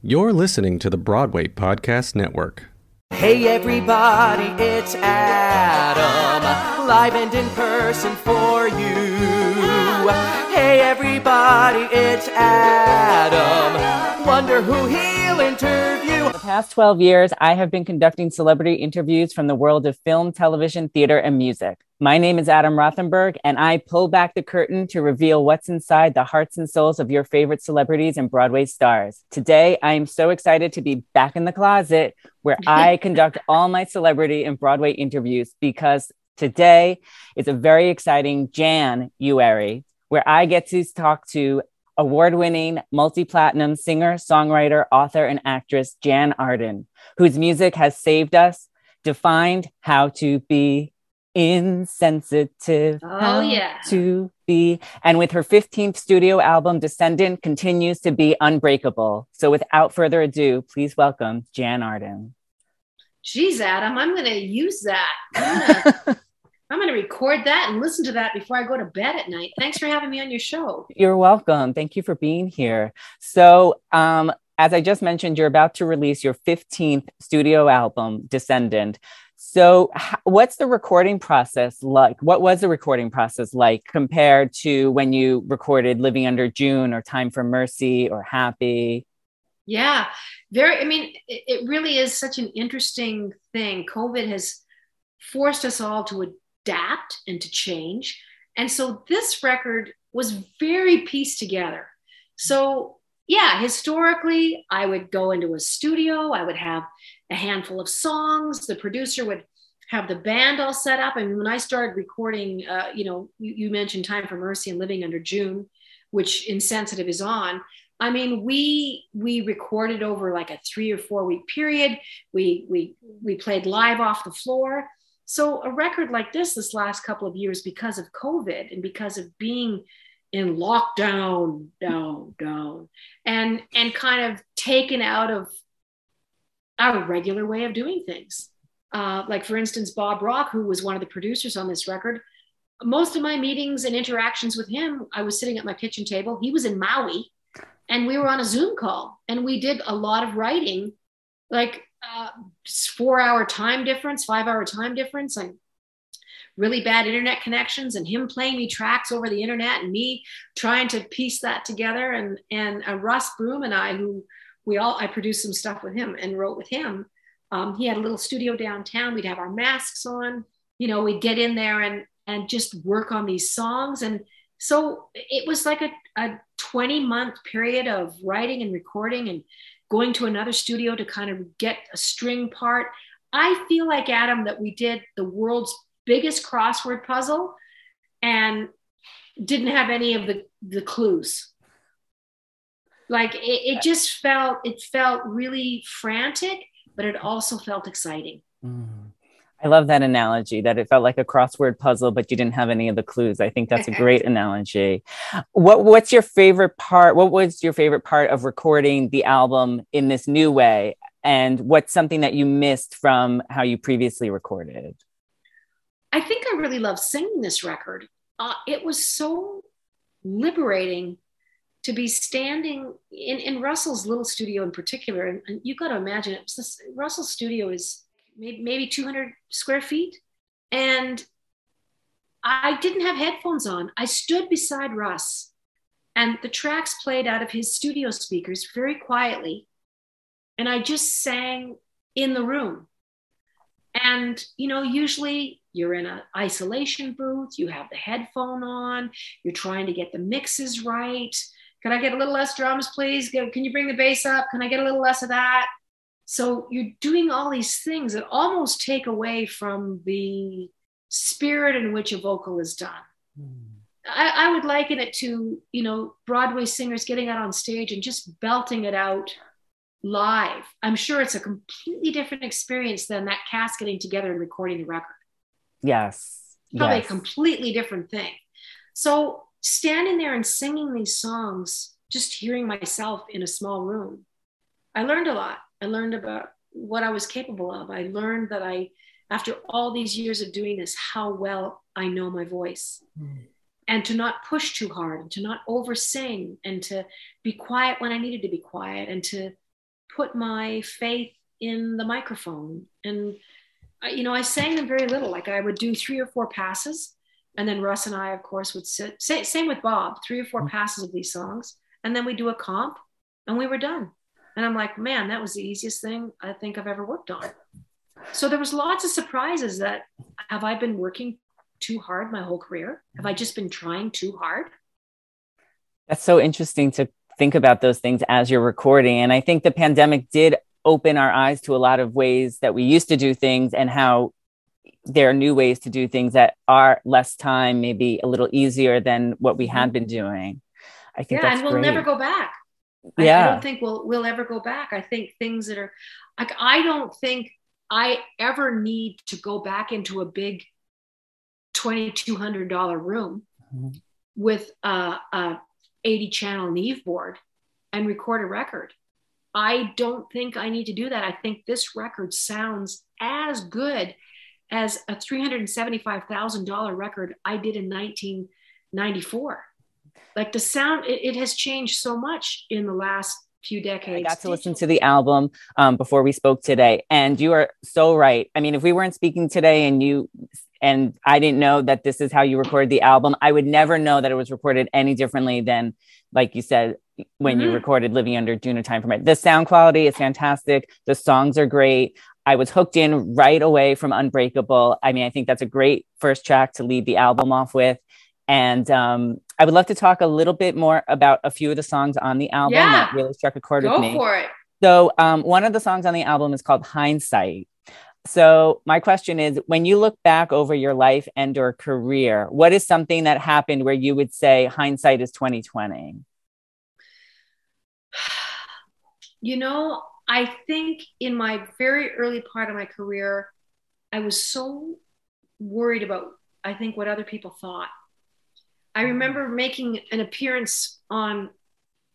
You're listening to the Broadway Podcast Network. Hey everybody, it's Adam, live and in person for you. Hey everybody, it's Adam. Wonder who he'll interview. The past 12 years, I have been conducting celebrity interviews from the world of film, television, theater, and music. My name is Adam Rothenberg, and I pull back the curtain to reveal what's inside the hearts and souls of your favorite celebrities and Broadway stars. Today, I am so excited to be back in the closet where I conduct all my celebrity and Broadway interviews because today is a very exciting Jan January where I get to talk to award winning, multi platinum singer, songwriter, author, and actress Jann Arden, whose music has saved us, defined how to be insensitive. Oh, yeah. To be. And with her 15th studio album, Descendant continues to be unbreakable. So without further ado, please welcome Jann Arden. Geez, Adam, I'm going to use that. I'm gonna, I'm going to record that and listen to that before I go to bed at night. Thanks for having me on your show. You're welcome. Thank you for being here. So, um, as I just mentioned, you're about to release your 15th studio album, Descendant. So, what's the recording process like? What was the recording process like compared to when you recorded Living Under June or Time for Mercy or Happy? Yeah, very. I mean, it, it really is such an interesting thing. COVID has forced us all to adapt and to change. And so this record was very pieced together. So, yeah, historically, I would go into a studio, I would have a handful of songs, the producer would have the band all set up. And when I started recording, uh, you know, you, you mentioned Time for Mercy and Living Under June, which Insensitive is on. I mean, we we recorded over like a three or four week period. We we we played live off the floor. So a record like this, this last couple of years, because of COVID and because of being in lockdown, down, down, and and kind of taken out of our regular way of doing things. Uh, like for instance, Bob Rock, who was one of the producers on this record, most of my meetings and interactions with him, I was sitting at my kitchen table. He was in Maui, and we were on a Zoom call, and we did a lot of writing, like uh, four hour time difference, five hour time difference, and really bad internet connections, and him playing me tracks over the internet, and me trying to piece that together, and and uh, Russ Broom and I, who we all I produced some stuff with him and wrote with him. Um, he had a little studio downtown. We'd have our masks on. You know, we'd get in there and and just work on these songs. And so it was like a, a 20 month period of writing and recording and going to another studio to kind of get a string part. I feel like Adam that we did the world's biggest crossword puzzle and didn't have any of the the clues like it, it just felt it felt really frantic but it also felt exciting Mm. I love that analogy that it felt like a crossword puzzle, but you didn't have any of the clues. I think that's a great analogy. What What's your favorite part? What was your favorite part of recording the album in this new way? And what's something that you missed from how you previously recorded? i think i really loved singing this record uh, it was so liberating to be standing in, in russell's little studio in particular and, and you got to imagine it was this, russell's studio is maybe, maybe 200 square feet. And i didn't have headphones on. I stood beside russ and the tracks played out of his studio speakers very quietly. And i just sang in the room. And you know usually you're in an isolation booth you have the headphone on you're trying to get the mixes right. Can i get a little less drums please? Can you bring the bass up? Can i get a little less of that so you're doing all these things that almost take away from the spirit in which a vocal is done hmm. I, I would liken it to you know broadway singers getting out on stage and just belting it out live i'm sure it's a completely different experience than that cast getting together and recording the record Yes. probably yes. a completely different thing. So standing there and singing these songs, just hearing myself in a small room, I learned a lot. I learned about what I was capable of. I learned that I, after all these years of doing this, how well I know my voice. And to not push too hard, and to not over sing, and to be quiet when I needed to be quiet, and to put my faith in the microphone. And, you know, I sang them very little. Like I would do three or four passes. And then Russ and I, of course, would sit, say, same with Bob, three or four mm-hmm. passes of these songs. And then we do a comp and we were done. And I'm like, man, that was the easiest thing I think I've ever worked on. So there was lots of surprises that have I been working too hard my whole career? Have I just been trying too hard? That's so interesting to think about those things as you're recording. And I think the pandemic did open our eyes to a lot of ways that we used to do things and how there are new ways to do things that are less time, maybe a little easier than what we had mm-hmm. been doing. I think yeah, and we'll great. never go back. Yeah. I, I don't think we'll we'll ever go back. I think things that are like I don't think I ever need to go back into a big $2,200 room mm-hmm. with a, a 80 channel Neve board and record a record. I don't think I need to do that. I think this record sounds as good as a $375,000 record I did in 1994. Like the sound, it, it, has changed so much in the last few decades. I got to listen to the album um, before we spoke today, and you are so right. I mean, if we weren't speaking today and you and I didn't know that this is how you recorded the album, I would never know that it was recorded any differently than, like you said, when mm-hmm. you recorded Living Under June Time for Me. The sound quality is fantastic. The songs are great. I was hooked in right away from Unbreakable. I mean, I think that's a great first track to lead the album off with. And um, I would love to talk a little bit more about a few of the songs on the album yeah. that really struck a chord Go with me. Go for it. So, um, one of the songs on the album is called Hindsight. So my question is when you look back over your life and or career, what is something that happened where you would say hindsight is 2020? You know, I think in my very early part of my career, I was so worried about I think what other people thought. I remember making an appearance on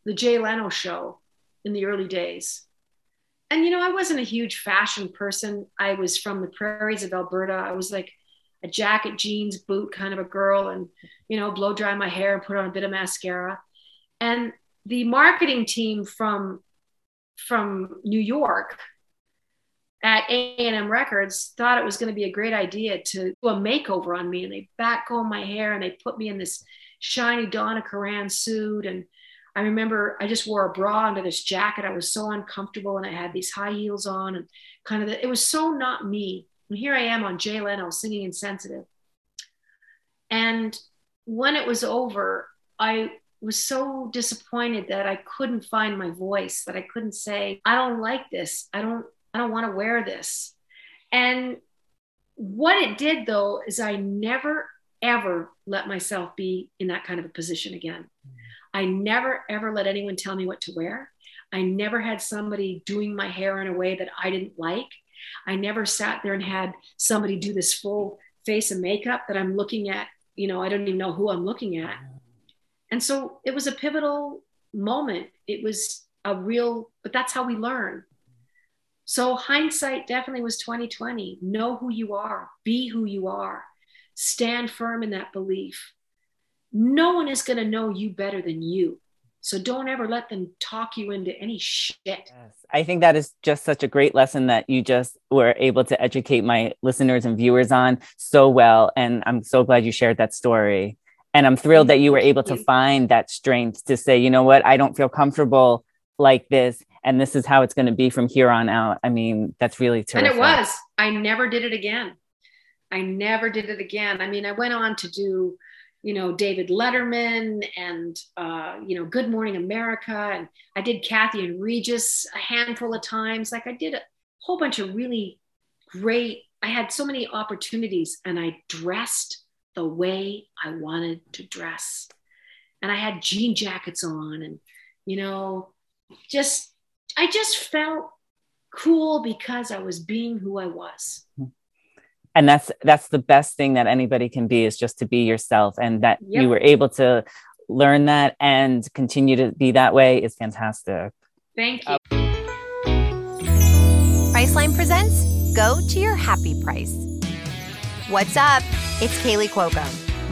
the Jay Leno show in the early days and you know, I wasn't a huge fashion person. I was from the prairies of Alberta. I was like a jacket, jeans, boot kind of a girl, and you know, blow dry my hair and put on a bit of mascara. And the marketing team from from New York at A&M Records thought it was going to be a great idea to do a makeover on me, and they backcombed my hair and they put me in this shiny Donna Karan suit and I remember I just wore a bra under this jacket. I was so uncomfortable and I had these high heels on and kind of, the, it was so not me. And here I am on Jay Leno singing Insensitive. And when it was over, I was so disappointed that I couldn't find my voice, that I couldn't say, I don't like this. I don't, I don't want to wear this. And what it did though is I never ever let myself be in that kind of a position again. I never, ever let anyone tell me what to wear. I never had somebody doing my hair in a way that I didn't like. I never sat there and had somebody do this full face of makeup that I'm looking at. You know, I don't even know who I'm looking at. And so it was a pivotal moment. It was a real, but that's how we learn. So hindsight definitely was 2020. Know who you are, be who you are, stand firm in that belief no one is going to know you better than you. So don't ever let them talk you into any shit. Yes. I think that is just such a great lesson that you just were able to educate my listeners and viewers on so well. And I'm so glad you shared that story. And I'm thrilled that you were able to find that strength to say, you know what, I don't feel comfortable like this. And this is how it's going to be from here on out. I mean, that's really terrific. And it was. I never did it again. I never did it again. I mean, I went on to do you know David Letterman and uh, you know Good Morning America, and I did Kathie and Regis a handful of times. Like I did a whole bunch of really great. I had so many opportunities, and I dressed the way I wanted to dress, and I had jean jackets on, and you know, just I just felt cool because I was being who I was. And that's that's the best thing that anybody can be is just to be yourself. And that yep. you were able to learn that and continue to be that way is fantastic. Thank you. Priceline presents go to your happy price. What's up? It's Kaley Cuoco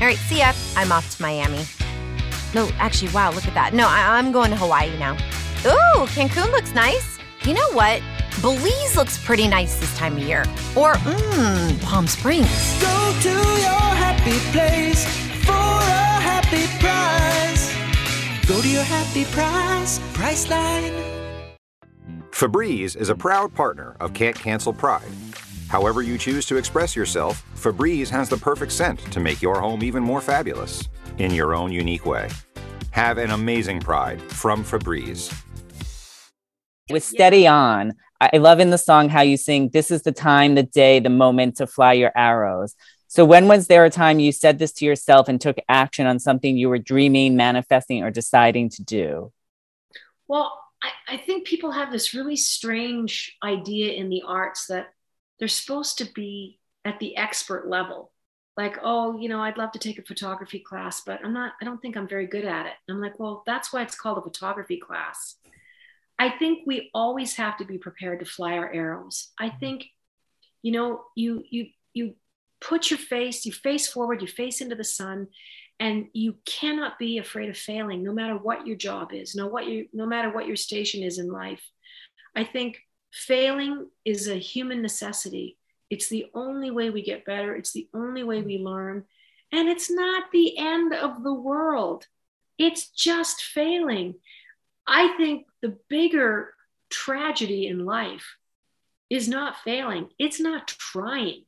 All right, see ya. I'm off to Miami. No, actually, wow, look at that. No, I- I'm going to Hawaii now. Ooh, Cancun looks nice. You know what? Belize looks pretty nice this time of year. Or, mmm, Palm Springs. Go to your happy place for a happy price. Go to your happy price, Priceline. Febreze is a proud partner of Can't Cancel Pride. However, you choose to express yourself, Febreze has the perfect scent to make your home even more fabulous in your own unique way. Have an amazing Pride from Febreze. With Steady On, I love in the song how you sing, This is the time, the day, the moment to fly your arrows. So, when was there a time you said this to yourself and took action on something you were dreaming, manifesting, or deciding to do? Well, I, I think people have this really strange idea in the arts that they're supposed to be at the expert level. Like, oh, you know, I'd love to take a photography class, but I'm not, I don't think I'm very good at it. And I'm like, well, that's why it's called a photography class. I think we always have to be prepared to fly our arrows. I mm-hmm. think, you know, you you you put your face, you face forward, you face into the sun, and you cannot be afraid of failing, no matter what your job is, no what you no matter what your station is in life. I think failing is a human necessity. It's the only way we get better. It's the only way we learn. And it's not the end of the world. It's just failing. I think the bigger tragedy in life is not failing, it's not trying.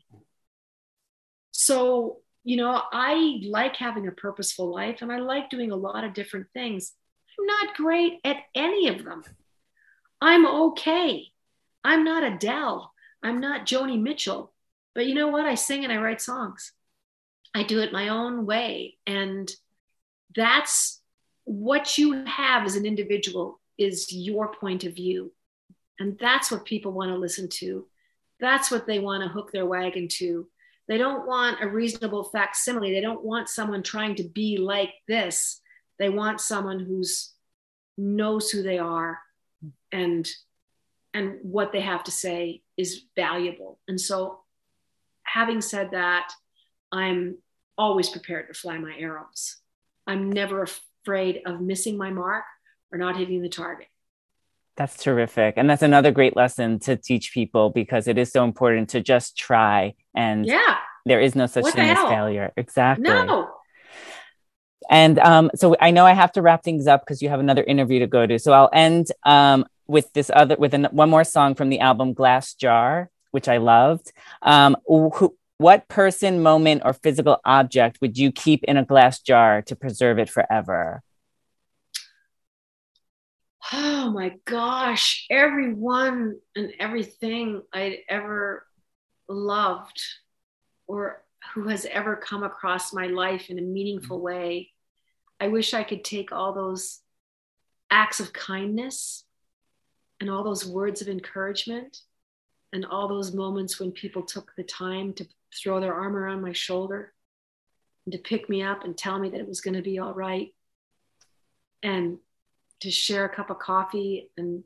So, you know, I like having a purposeful life and I like doing a lot of different things. I'm not great at any of them. I'm okay. I'm not Adele. I'm not Joni Mitchell. But you know what? I sing and I write songs. I do it my own way. And that's what you have as an individual is your point of view. And that's what people want to listen to. That's what they want to hook their wagon to. They don't want a reasonable facsimile. They don't want someone trying to be like this. They want someone who's knows who they are and and what they have to say is valuable. And so having said that, I'm always prepared to fly my arrows. I'm never afraid of missing my mark or not hitting the target. That's terrific. And that's another great lesson to teach people because it is so important to just try and yeah. there is no such What thing as failure. Exactly. No. And um, so I know I have to wrap things up because you have another interview to go to. So I'll end um, with this other with an, one more song from the album Glass Jar, which I loved. Um, who, what person, moment, or physical object would you keep in a glass jar to preserve it forever? Oh my gosh. Everyone and everything I'd ever loved or who has ever come across my life in a meaningful way. I wish I could take all those acts of kindness and all those words of encouragement and all those moments when people took the time to throw their arm around my shoulder and to pick me up and tell me that it was going to be all right and to share a cup of coffee and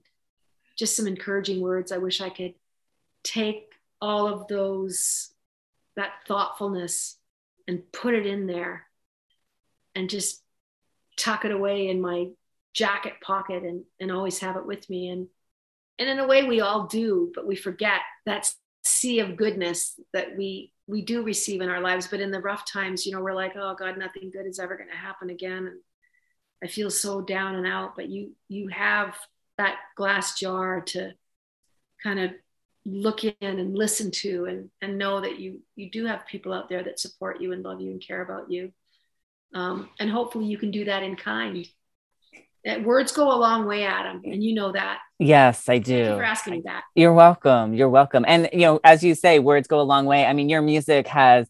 just some encouraging words. I wish I could take all of those, that thoughtfulness and put it in there and just tuck it away in my jacket pocket and, and always have it with me. And, and in a way we all do, but we forget that sea of goodness that we, we do receive in our lives. But in the rough times, you know, we're like, oh God, nothing good is ever going to happen again. And I feel so down and out, but you you have that glass jar to kind of look in and listen to and and know that you you do have people out there that support you and love you and care about you. Um, and hopefully you can do that in kind. That words go a long way, Adam, and you know that. Yes, I Thank you do. for asking me that. You're welcome. You're welcome. And you know, as you say, words go a long way. I mean, your music has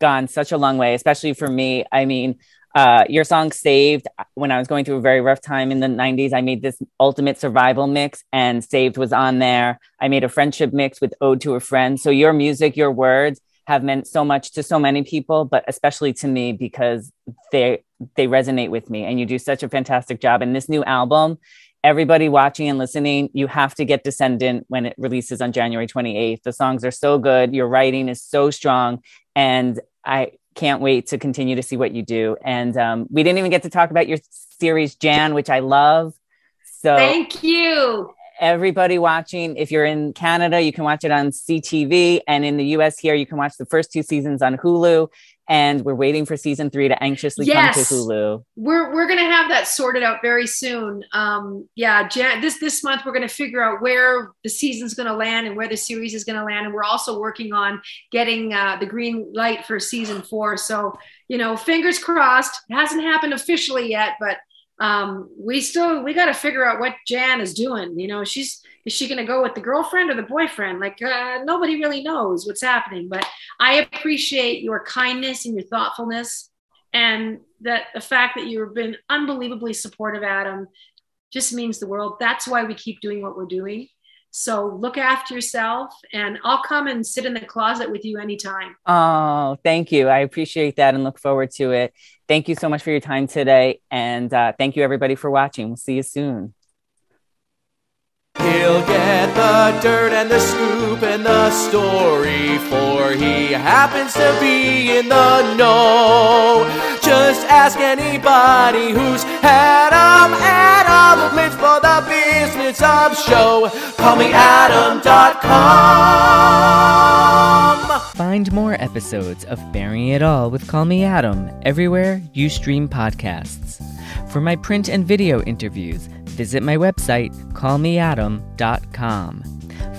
gone such a long way, especially for me. I mean, uh, your song saved when I was going through a very rough time in the 90s. I made this ultimate survival mix, and saved was on there. I made a friendship mix with Ode to a Friend. So, your music, your words have meant so much to so many people, but especially to me because they they resonate with me and you do such a fantastic job. And this new album, everybody watching and listening, you have to get Descendant when it releases on January 28th. The songs are so good, your writing is so strong, and I can't wait to continue to see what you do. And um, we didn't even get to talk about your series Jann, which I love. So thank you everybody watching, if you're in Canada, you can watch it on CTV. And in the US here, you can watch the first two seasons on Hulu. And we're waiting for season three to anxiously yes. come to Hulu. We're we're gonna have that sorted out very soon. Um, yeah, Jan- this this month we're gonna figure out where the season's gonna land and where the series is gonna land. And we're also working on getting uh, the green light for season four. So you know, fingers crossed. It hasn't happened officially yet, but um, we still we got to figure out what Jann is doing. You know, she's is she going to go with the girlfriend or the boyfriend? Like uh, nobody really knows what's happening. But I appreciate your kindness and your thoughtfulness, and that the fact that you've been unbelievably supportive, Adam, just means the world. That's why we keep doing what we're doing. So look after yourself, and I'll come and sit in the closet with you anytime. Oh, thank you. I appreciate that and look forward to it. Thank you so much for your time today. And uh, thank you, everybody, for watching. We'll see you soon. He'll get the dirt and the scoop and the story, for he happens to be in the know. Just ask anybody who's had him. Adam lives for the business of show. Call me Adam.com. Find more episodes of Bearing It All with Call Me Adam everywhere you stream podcasts. For my print and video interviews, visit my website, callmeadam.com.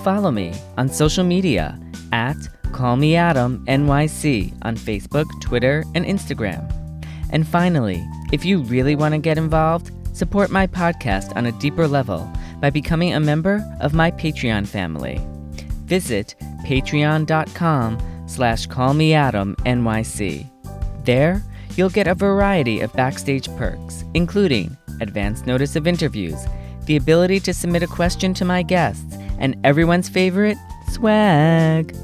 Follow me on social media at callmeadamnyc on Facebook, Twitter, and Instagram. And finally, if you really want to get involved, support my podcast on a deeper level by becoming a member of my Patreon family. Visit patreon.com slash callmeadamnyc. There, you'll get a variety of backstage perks, including advance notice of interviews, the ability to submit a question to my guests, and everyone's favorite, swag.